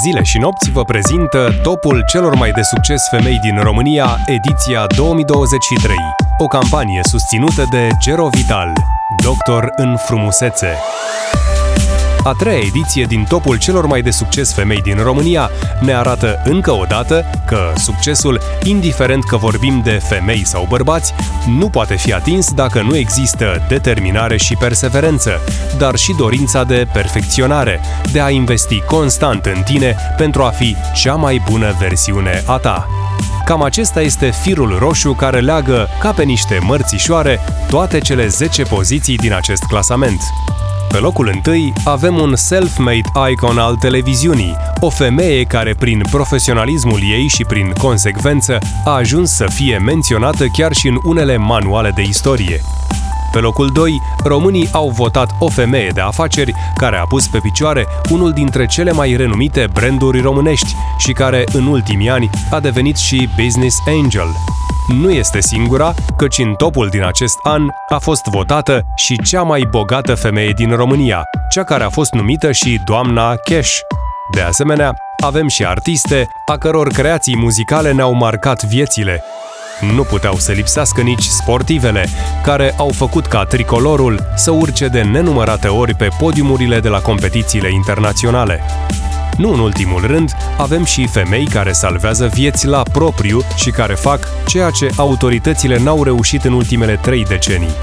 Zile și nopți vă prezintă topul celor mai de succes femei din România, ediția 2023. O campanie susținută de Gero Vital, doctor în frumusețe. A treia ediție din topul celor mai de succes femei din România ne arată încă o dată că succesul, indiferent că vorbim de femei sau bărbați, nu poate fi atins dacă nu există determinare și perseverență, dar și dorința de perfecționare, de a investi constant în tine pentru a fi cea mai bună versiune a ta. Cam acesta este firul roșu care leagă, ca pe niște mărțișoare, toate cele 10 poziții din acest clasament. Pe locul întâi avem un self-made icon al televiziunii, o femeie care prin profesionalismul ei și prin consecvență a ajuns să fie menționată chiar și în unele manuale de istorie. Pe locul 2, românii au votat o femeie de afaceri care a pus pe picioare unul dintre cele mai renumite branduri românești și care în ultimii ani a devenit și business angel. Nu este singura, căci în topul din acest an a fost votată și cea mai bogată femeie din România, cea care a fost numită și doamna Cash. De asemenea, avem și artiste a căror creații muzicale ne-au marcat viețile. Nu puteau să lipsească nici sportivele, care au făcut ca tricolorul să urce de nenumărate ori pe podiumurile de la competițiile internaționale. Nu în ultimul rând, avem și femei care salvează vieți la propriu și care fac ceea ce autoritățile n-au reușit în ultimele trei decenii.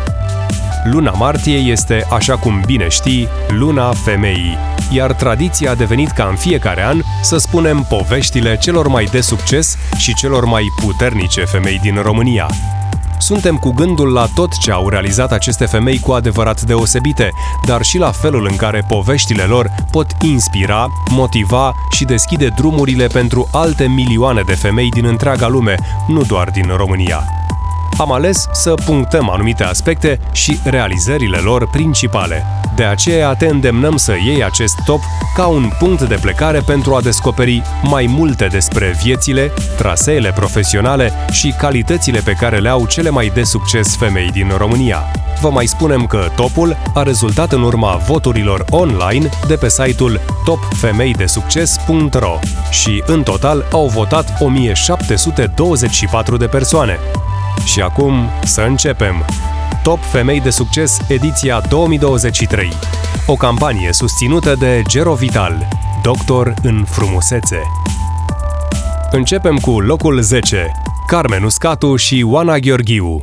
Luna martie este, așa cum bine știi, luna femeii, iar tradiția a devenit ca în fiecare an să spunem poveștile celor mai de succes și celor mai puternice femei din România. Suntem cu gândul la tot ce au realizat aceste femei cu adevărat deosebite, dar și la felul în care poveștile lor pot inspira, motiva și deschide drumurile pentru alte milioane de femei din întreaga lume, nu doar din România am ales să punctăm anumite aspecte și realizările lor principale. De aceea te îndemnăm să iei acest top ca un punct de plecare pentru a descoperi mai multe despre viețile, traseele profesionale și calitățile pe care le au cele mai de succes femei din România. Vă mai spunem că topul a rezultat în urma voturilor online de pe site-ul topfemeidesucces.ro și în total au votat 1724 de persoane. Și acum să începem! Top Femei de Succes, ediția 2023. O campanie susținută de Gero Vital, doctor în frumusețe. Începem cu locul 10, Carmen Uscatu și Oana Gheorghiu.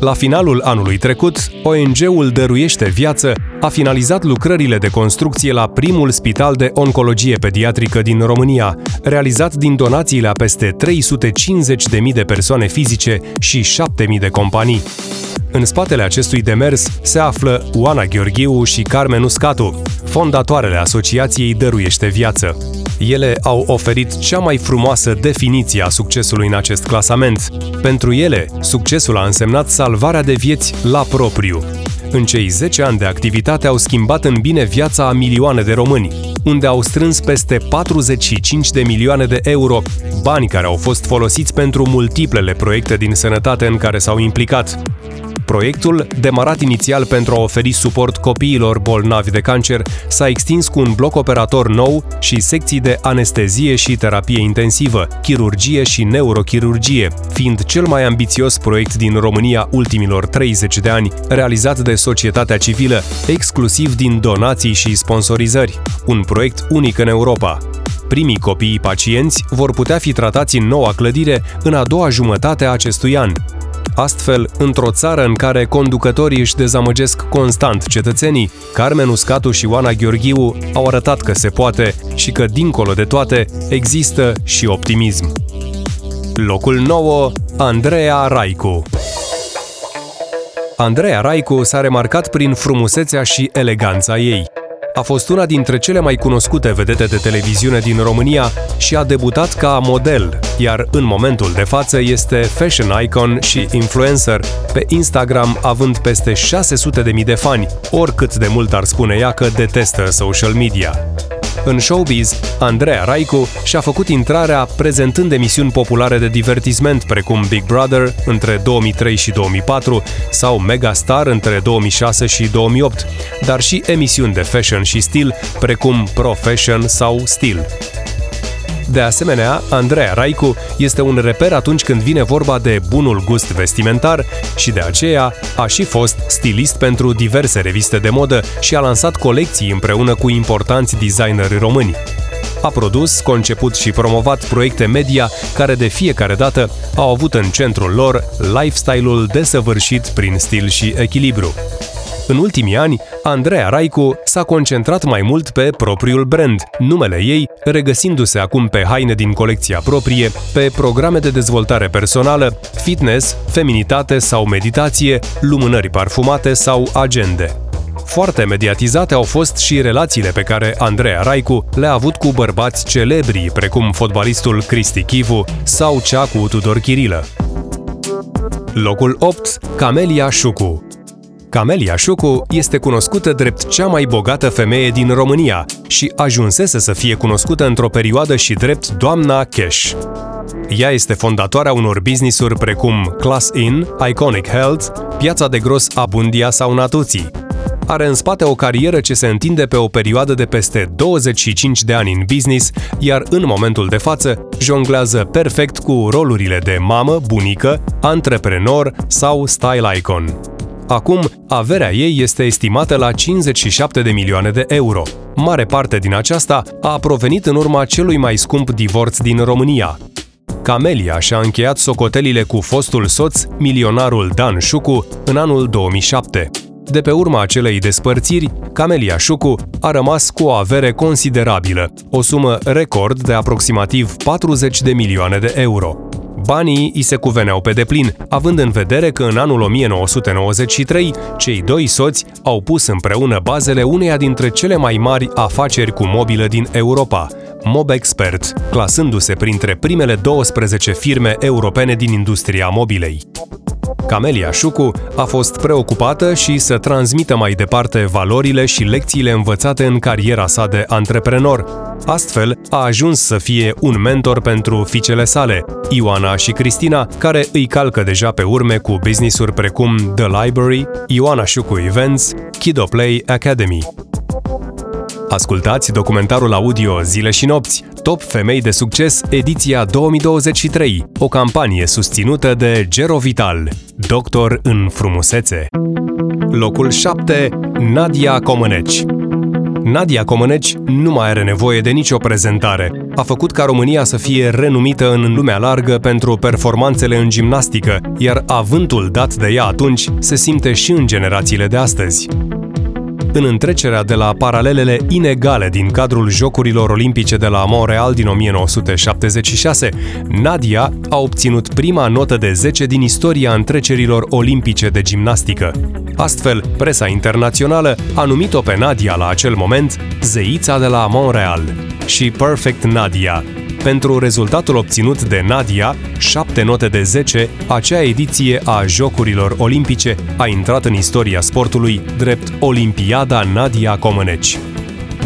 La finalul anului trecut, ONG-ul Dăruiește Viață a finalizat lucrările de construcție la primul spital de oncologie pediatrică din România, realizat din donațiile a peste 350.000 de persoane fizice și 7.000 de companii. În spatele acestui demers se află Oana Gheorghiu și Carmen Uscatu, fondatoarele Asociației Dăruiește Viață. Ele au oferit cea mai frumoasă definiție a succesului în acest clasament. Pentru ele, succesul a însemnat salvarea de vieți la propriu. În cei 10 ani de activitate au schimbat în bine viața a milioane de români, unde au strâns peste 45 de milioane de euro, bani care au fost folosiți pentru multiplele proiecte din sănătate în care s-au implicat. Proiectul, demarat inițial pentru a oferi suport copiilor bolnavi de cancer, s-a extins cu un bloc operator nou și secții de anestezie și terapie intensivă, chirurgie și neurochirurgie, fiind cel mai ambițios proiect din România ultimilor 30 de ani, realizat de societatea civilă, exclusiv din donații și sponsorizări. Un proiect unic în Europa. Primii copii pacienți vor putea fi tratați în noua clădire în a doua jumătate a acestui an. Astfel, într-o țară în care conducătorii își dezamăgesc constant cetățenii, Carmen Uscatu și Oana Gheorghiu au arătat că se poate și că, dincolo de toate, există și optimism. Locul 9, Andreea Raicu. Andreea Raicu s-a remarcat prin frumusețea și eleganța ei a fost una dintre cele mai cunoscute vedete de televiziune din România și a debutat ca model, iar în momentul de față este fashion icon și influencer, pe Instagram având peste 600.000 de fani, oricât de mult ar spune ea că detestă social media. În showbiz, Andreea Raicu și-a făcut intrarea prezentând emisiuni populare de divertisment precum Big Brother între 2003 și 2004 sau Megastar între 2006 și 2008, dar și emisiuni de fashion și stil precum Pro Fashion sau Stil. De asemenea, Andreea Raicu este un reper atunci când vine vorba de bunul gust vestimentar și de aceea a și fost stilist pentru diverse reviste de modă și a lansat colecții împreună cu importanți designeri români. A produs, conceput și promovat proiecte media care de fiecare dată au avut în centrul lor lifestyle-ul desăvârșit prin stil și echilibru. În ultimii ani, Andreea Raicu s-a concentrat mai mult pe propriul brand, numele ei regăsindu-se acum pe haine din colecția proprie, pe programe de dezvoltare personală, fitness, feminitate sau meditație, lumânări parfumate sau agende. Foarte mediatizate au fost și relațiile pe care Andreea Raicu le-a avut cu bărbați celebri, precum fotbalistul Cristi Chivu sau cea cu Tudor Chirilă. Locul 8. Camelia Șucu Camelia Șucu este cunoscută drept cea mai bogată femeie din România și ajunsese să fie cunoscută într-o perioadă și drept doamna Cash. Ea este fondatoarea unor business-uri precum Class In, Iconic Health, Piața de Gros Abundia sau Natuții. Are în spate o carieră ce se întinde pe o perioadă de peste 25 de ani în business, iar în momentul de față jonglează perfect cu rolurile de mamă, bunică, antreprenor sau style icon. Acum, averea ei este estimată la 57 de milioane de euro. Mare parte din aceasta a provenit în urma celui mai scump divorț din România. Camelia și-a încheiat socotelile cu fostul soț, milionarul Dan Șucu, în anul 2007. De pe urma acelei despărțiri, Camelia Șucu a rămas cu o avere considerabilă, o sumă record de aproximativ 40 de milioane de euro. Banii îi se cuveneau pe deplin, având în vedere că în anul 1993 cei doi soți au pus împreună bazele uneia dintre cele mai mari afaceri cu mobilă din Europa, MobExpert, clasându-se printre primele 12 firme europene din industria mobilei. Camelia Șucu a fost preocupată și să transmită mai departe valorile și lecțiile învățate în cariera sa de antreprenor. Astfel, a ajuns să fie un mentor pentru fiicele sale, Ioana și Cristina, care îi calcă deja pe urme cu business-uri precum The Library, Ioana Șucu Events, Kido Play Academy. Ascultați documentarul audio Zile și nopți, Top Femei de Succes, ediția 2023, o campanie susținută de Gero Vital, doctor în frumusețe. Locul 7. Nadia Comăneci Nadia Comăneci nu mai are nevoie de nicio prezentare. A făcut ca România să fie renumită în lumea largă pentru performanțele în gimnastică, iar avântul dat de ea atunci se simte și în generațiile de astăzi. În întrecerea de la paralelele inegale din cadrul Jocurilor Olimpice de la Montreal din 1976, Nadia a obținut prima notă de 10 din istoria întrecerilor olimpice de gimnastică. Astfel, presa internațională a numit-o pe Nadia la acel moment zeița de la Montreal și Perfect Nadia, pentru rezultatul obținut de Nadia, 7 note de 10, acea ediție a Jocurilor Olimpice a intrat în istoria sportului drept Olimpiada Nadia Comăneci.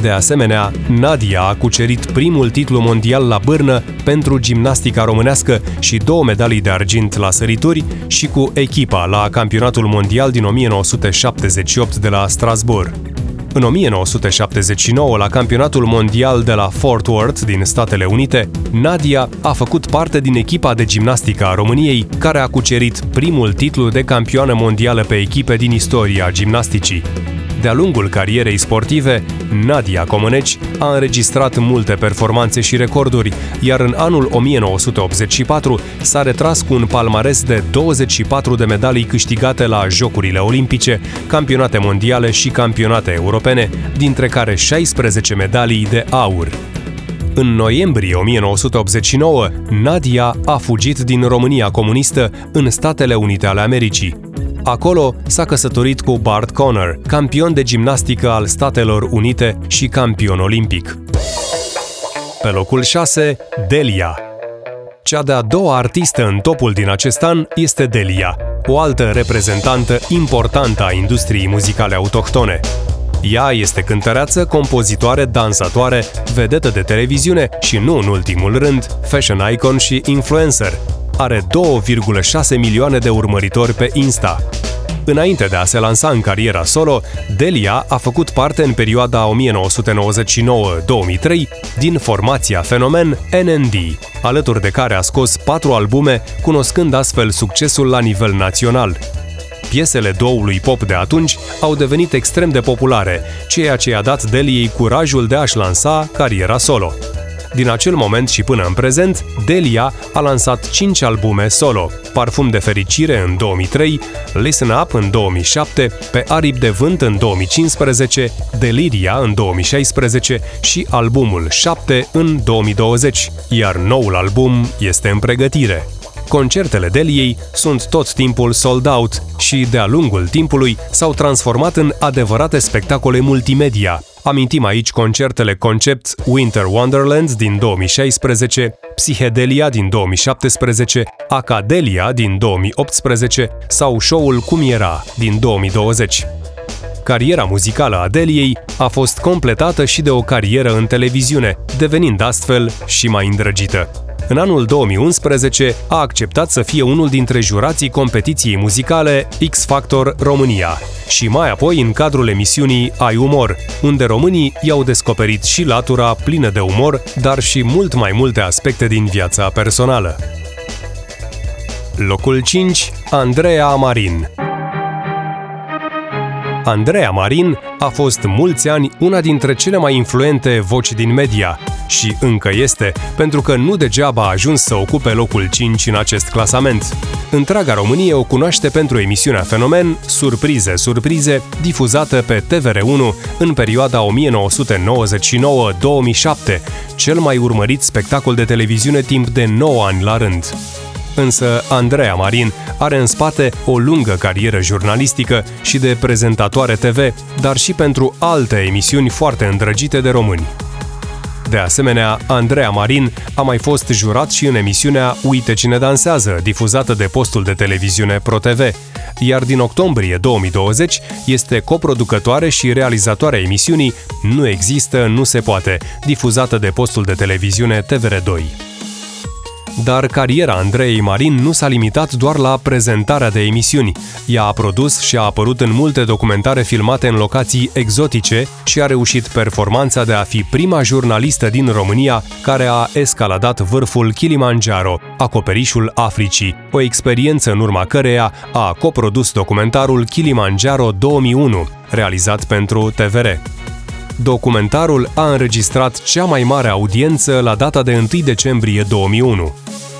De asemenea, Nadia a cucerit primul titlu mondial la bârnă pentru gimnastica românească și două medalii de argint la sărituri și cu echipa la campionatul mondial din 1978 de la Strasbourg. În 1979, la campionatul mondial de la Fort Worth din Statele Unite, Nadia a făcut parte din echipa de gimnastică a României, care a cucerit primul titlu de campioană mondială pe echipe din istoria gimnasticii. De-a lungul carierei sportive, Nadia Comăneci a înregistrat multe performanțe și recorduri, iar în anul 1984 s-a retras cu un palmares de 24 de medalii câștigate la Jocurile Olimpice, campionate mondiale și campionate europene, dintre care 16 medalii de aur. În noiembrie 1989, Nadia a fugit din România comunistă în Statele Unite ale Americii. Acolo s-a căsătorit cu Bart Conner, campion de gimnastică al Statelor Unite și campion olimpic. Pe locul 6, Delia. Cea de-a doua artistă în topul din acest an este Delia, o altă reprezentantă importantă a industriei muzicale autohtone. Ea este cântăreață, compozitoare, dansatoare, vedetă de televiziune și, nu în ultimul rând, fashion icon și influencer. Are 2,6 milioane de urmăritori pe Insta. Înainte de a se lansa în cariera solo, Delia a făcut parte în perioada 1999-2003 din formația fenomen NND, alături de care a scos patru albume, cunoscând astfel succesul la nivel național. Piesele doului pop de atunci au devenit extrem de populare, ceea ce i-a dat Deliei curajul de a-și lansa cariera solo. Din acel moment și până în prezent, Delia a lansat 5 albume solo, Parfum de fericire în 2003, Listen Up în 2007, Pe aripi de vânt în 2015, Deliria în 2016 și albumul 7 în 2020, iar noul album este în pregătire. Concertele Deliei sunt tot timpul sold out și, de-a lungul timpului, s-au transformat în adevărate spectacole multimedia. Amintim aici concertele concept Winter Wonderland din 2016, Psihedelia din 2017, Acadelia din 2018 sau show-ul Cum era din 2020. Cariera muzicală a Deliei a fost completată și de o carieră în televiziune, devenind astfel și mai îndrăgită. În anul 2011 a acceptat să fie unul dintre jurații competiției muzicale X Factor România și mai apoi în cadrul emisiunii Ai Umor, unde românii i-au descoperit și latura plină de umor, dar și mult mai multe aspecte din viața personală. Locul 5. Andreea Marin Andreea Marin a fost mulți ani una dintre cele mai influente voci din media și încă este, pentru că nu degeaba a ajuns să ocupe locul 5 în acest clasament. Întreaga Românie o cunoaște pentru emisiunea Fenomen Surprize, Surprize, difuzată pe TVR1 în perioada 1999-2007, cel mai urmărit spectacol de televiziune timp de 9 ani la rând. Însă Andreea Marin are în spate o lungă carieră jurnalistică și de prezentatoare TV, dar și pentru alte emisiuni foarte îndrăgite de români. De asemenea, Andreea Marin a mai fost jurat și în emisiunea Uite cine dansează, difuzată de postul de televiziune ProTV, iar din octombrie 2020 este coproducătoare și realizatoarea emisiunii Nu există, nu se poate, difuzată de postul de televiziune TVR2. Dar cariera Andrei Marin nu s-a limitat doar la prezentarea de emisiuni. Ea a produs și a apărut în multe documentare filmate în locații exotice și a reușit performanța de a fi prima jurnalistă din România care a escaladat vârful Kilimanjaro, acoperișul Africii, o experiență în urma căreia a coprodus documentarul Kilimanjaro 2001, realizat pentru TVR. Documentarul a înregistrat cea mai mare audiență la data de 1 decembrie 2001.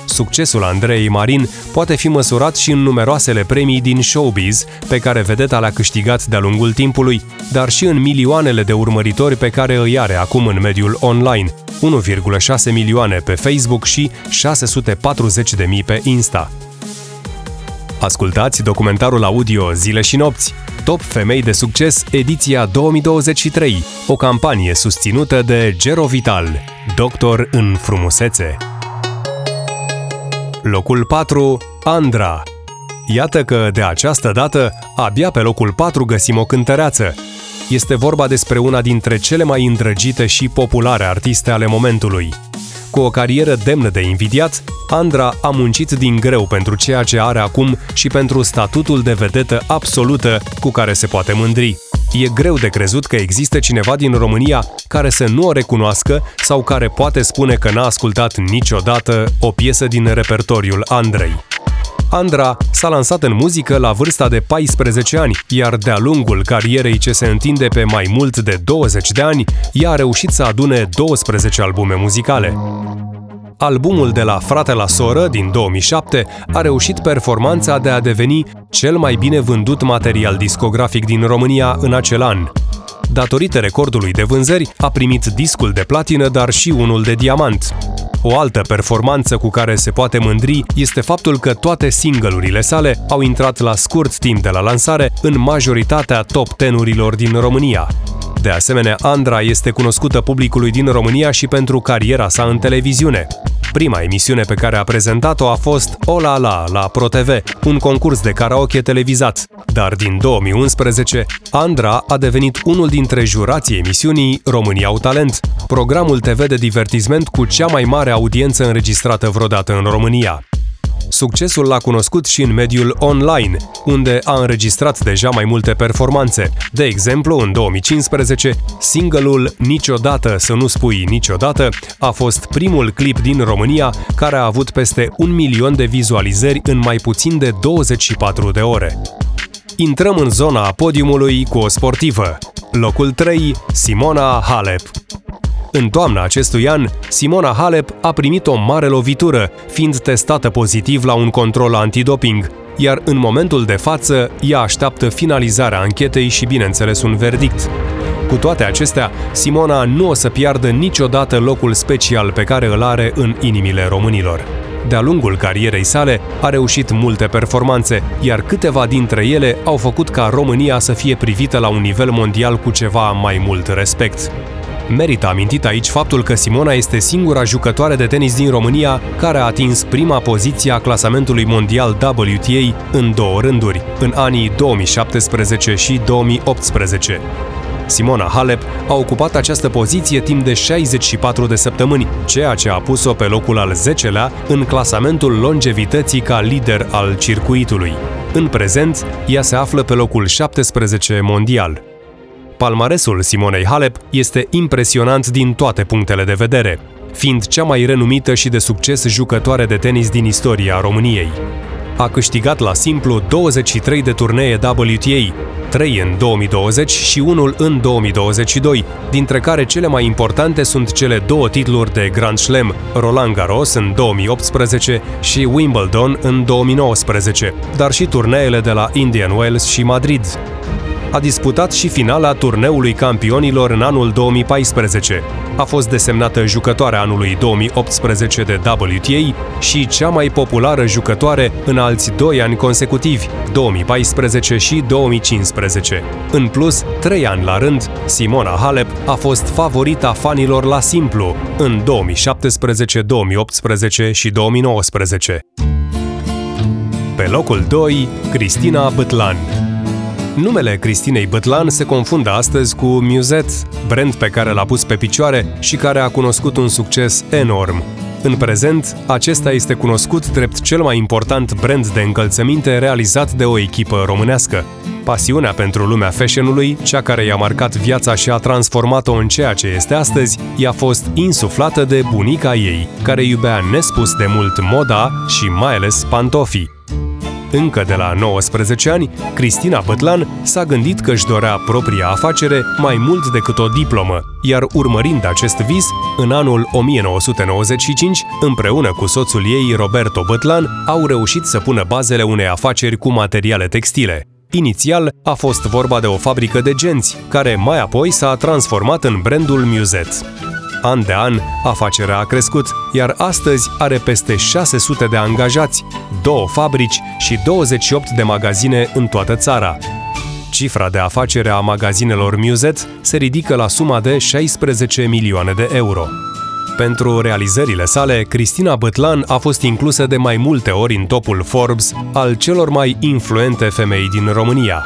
Succesul Andrei Marin poate fi măsurat și în numeroasele premii din showbiz pe care vedeta le-a câștigat de-a lungul timpului, dar și în milioanele de urmăritori pe care îi are acum în mediul online, 1,6 milioane pe Facebook și 640.000 pe Insta. Ascultați documentarul audio Zile și nopți, Top Femei de Succes, ediția 2023, o campanie susținută de Gero Vital, doctor în frumusețe. Locul 4. Andra Iată că, de această dată, abia pe locul 4 găsim o cântăreață. Este vorba despre una dintre cele mai îndrăgite și populare artiste ale momentului. Cu o carieră demnă de invidiat, Andra a muncit din greu pentru ceea ce are acum și pentru statutul de vedetă absolută cu care se poate mândri. E greu de crezut că există cineva din România care să nu o recunoască sau care poate spune că n-a ascultat niciodată o piesă din repertoriul Andrei. Andra s-a lansat în muzică la vârsta de 14 ani, iar de-a lungul carierei ce se întinde pe mai mult de 20 de ani, ea a reușit să adune 12 albume muzicale. Albumul de la Frate la Soră din 2007 a reușit performanța de a deveni cel mai bine vândut material discografic din România în acel an. Datorită recordului de vânzări, a primit discul de platină, dar și unul de diamant. O altă performanță cu care se poate mândri este faptul că toate singlurile sale au intrat la scurt timp de la lansare în majoritatea top tenurilor din România. De asemenea, Andra este cunoscută publicului din România și pentru cariera sa în televiziune. Prima emisiune pe care a prezentat-o a fost Ola La la ProTV, un concurs de karaoke televizat. Dar din 2011, Andra a devenit unul dintre jurații emisiunii România au talent, programul TV de divertisment cu cea mai mare audiență înregistrată vreodată în România. Succesul l-a cunoscut și în mediul online, unde a înregistrat deja mai multe performanțe. De exemplu, în 2015, single-ul Niciodată să nu spui niciodată a fost primul clip din România care a avut peste un milion de vizualizări în mai puțin de 24 de ore. Intrăm în zona podiumului cu o sportivă. Locul 3, Simona Halep. În toamna acestui an, Simona Halep a primit o mare lovitură, fiind testată pozitiv la un control antidoping, iar în momentul de față, ea așteaptă finalizarea anchetei și, bineînțeles, un verdict. Cu toate acestea, Simona nu o să piardă niciodată locul special pe care îl are în inimile românilor. De-a lungul carierei sale a reușit multe performanțe, iar câteva dintre ele au făcut ca România să fie privită la un nivel mondial cu ceva mai mult respect. Merită amintit aici faptul că Simona este singura jucătoare de tenis din România care a atins prima poziție a clasamentului mondial WTA în două rânduri, în anii 2017 și 2018. Simona Halep a ocupat această poziție timp de 64 de săptămâni, ceea ce a pus-o pe locul al 10-lea în clasamentul longevității ca lider al circuitului. În prezent, ea se află pe locul 17 mondial. Palmaresul Simonei Halep este impresionant din toate punctele de vedere, fiind cea mai renumită și de succes jucătoare de tenis din istoria României. A câștigat la simplu 23 de turnee WTA, 3 în 2020 și unul în 2022, dintre care cele mai importante sunt cele două titluri de Grand Slam, Roland Garros în 2018 și Wimbledon în 2019, dar și turneele de la Indian Wells și Madrid a disputat și finala turneului campionilor în anul 2014. A fost desemnată jucătoarea anului 2018 de WTA și cea mai populară jucătoare în alți doi ani consecutivi, 2014 și 2015. În plus, trei ani la rând, Simona Halep a fost favorita fanilor la simplu în 2017, 2018 și 2019. Pe locul 2, Cristina Bătlan. Numele Cristinei Bătlan se confundă astăzi cu Musette, brand pe care l-a pus pe picioare și care a cunoscut un succes enorm. În prezent, acesta este cunoscut drept cel mai important brand de încălțăminte realizat de o echipă românească. Pasiunea pentru lumea fashionului, cea care i-a marcat viața și a transformat-o în ceea ce este astăzi, i-a fost insuflată de bunica ei, care iubea nespus de mult moda și mai ales pantofii. Încă de la 19 ani, Cristina Bătlan s-a gândit că își dorea propria afacere mai mult decât o diplomă, iar urmărind acest vis, în anul 1995, împreună cu soțul ei, Roberto Bătlan, au reușit să pună bazele unei afaceri cu materiale textile. Inițial a fost vorba de o fabrică de genți, care mai apoi s-a transformat în brandul Musette. An de an, afacerea a crescut, iar astăzi are peste 600 de angajați, două fabrici și 28 de magazine în toată țara. Cifra de afacere a magazinelor Muset se ridică la suma de 16 milioane de euro. Pentru realizările sale, Cristina Bătlan a fost inclusă de mai multe ori în topul Forbes al celor mai influente femei din România.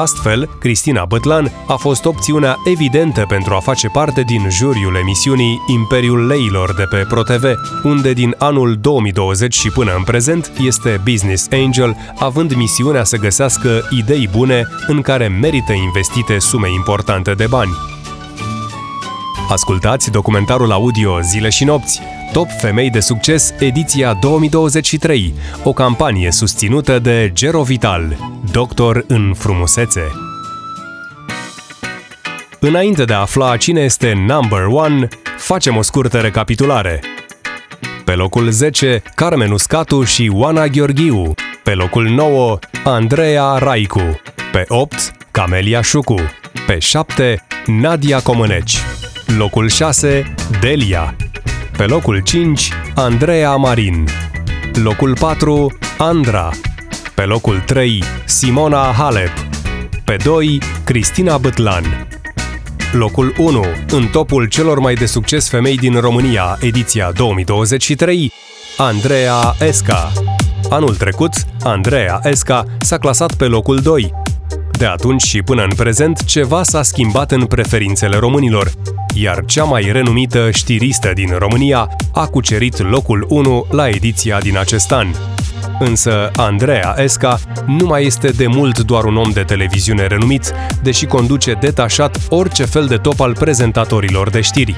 Astfel, Cristina Bătlan a fost opțiunea evidentă pentru a face parte din juriul emisiunii Imperiul Leilor de pe ProTV, unde din anul 2020 și până în prezent este Business Angel, având misiunea să găsească idei bune în care merită investite sume importante de bani. Ascultați documentarul audio Zile și nopți, Top Femei de Succes, ediția 2023, o campanie susținută de Gero Vital, doctor în frumusețe. Înainte de a afla cine este number one, facem o scurtă recapitulare. Pe locul 10, Carmen Uscatu și Oana Gheorghiu. Pe locul 9, Andreea Raicu. Pe 8, Camelia Șucu. Pe 7, Nadia Comăneci. Locul 6, Delia. Pe locul 5, Andreea Marin. Locul 4, Andra. Pe locul 3, Simona Halep. Pe 2, Cristina Bătlan. Locul 1, în topul celor mai de succes femei din România, ediția 2023, Andreea Esca. Anul trecut, Andreea Esca s-a clasat pe locul 2. De atunci și până în prezent, ceva s-a schimbat în preferințele românilor. Iar cea mai renumită știristă din România a cucerit locul 1 la ediția din acest an. Însă Andreea Esca nu mai este de mult doar un om de televiziune renumit, deși conduce detașat orice fel de top al prezentatorilor de știri.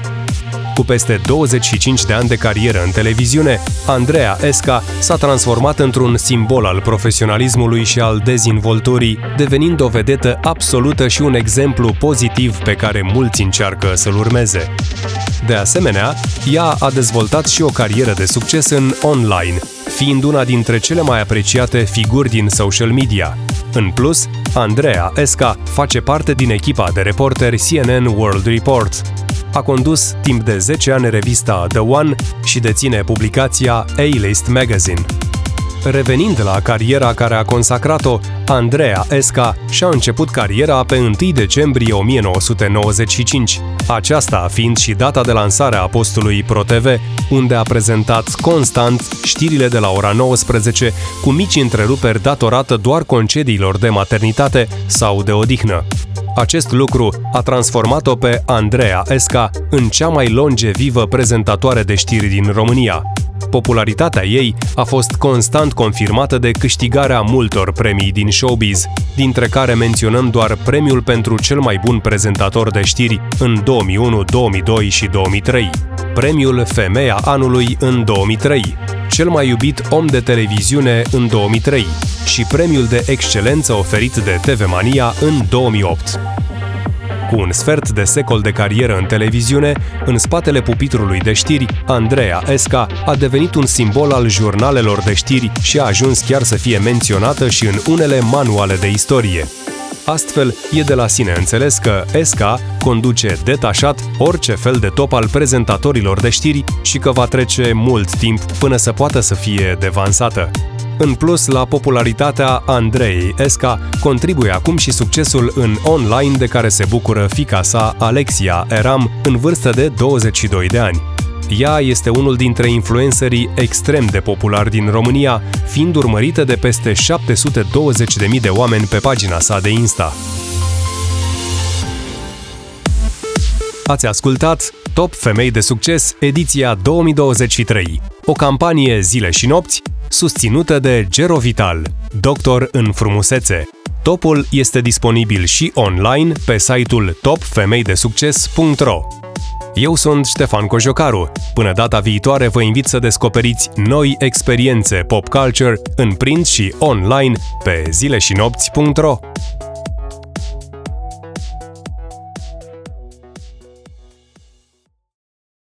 Cu peste 25 de ani de carieră în televiziune, Andreea Esca s-a transformat într-un simbol al profesionalismului și al dezinvolturii, devenind o vedetă absolută și un exemplu pozitiv pe care mulți încearcă să-l urmeze. De asemenea, ea a dezvoltat și o carieră de succes în online, fiind una dintre cele mai apreciate figuri din social media. În plus, Andreea Esca face parte din echipa de reporteri CNN World Report, a condus timp de 10 ani revista The One și deține publicația A-List Magazine. Revenind la cariera care a consacrat-o, Andreea Esca și-a început cariera pe 1 decembrie 1995, aceasta fiind și data de lansare a postului ProTV, unde a prezentat constant știrile de la ora 19, cu mici întreruperi datorată doar concediilor de maternitate sau de odihnă. Acest lucru a transformat-o pe Andreea Esca în cea mai longevivă prezentatoare de știri din România. Popularitatea ei a fost constant confirmată de câștigarea multor premii din showbiz, dintre care menționăm doar premiul pentru cel mai bun prezentator de știri în 2001, 2002 și 2003, premiul Femeia Anului în 2003, cel mai iubit om de televiziune în 2003 și premiul de excelență oferit de TV Mania în 2008. Cu un sfert de secol de carieră în televiziune, în spatele pupitrului de știri, Andreea Esca a devenit un simbol al jurnalelor de știri și a ajuns chiar să fie menționată și în unele manuale de istorie. Astfel, e de la sine înțeles că Esca conduce detașat orice fel de top al prezentatorilor de știri și că va trece mult timp până să poată să fie devansată. În plus, la popularitatea Andrei Esca contribuie acum și succesul în online de care se bucură fica sa, Alexia Eram, în vârstă de 22 de ani. Ea este unul dintre influencerii extrem de populari din România, fiind urmărită de peste 720.000 de oameni pe pagina sa de Insta. Ați ascultat Top Femei de Succes, ediția 2023. O campanie zile și nopți, susținută de Gero Vital, doctor în frumusețe. Topul este disponibil și online pe site-ul topfemeidesucces.ro. Eu sunt Ștefan Cojocaru. Până data viitoare vă invit să descoperiți noi experiențe pop culture în print și online pe zileșinopți.ro.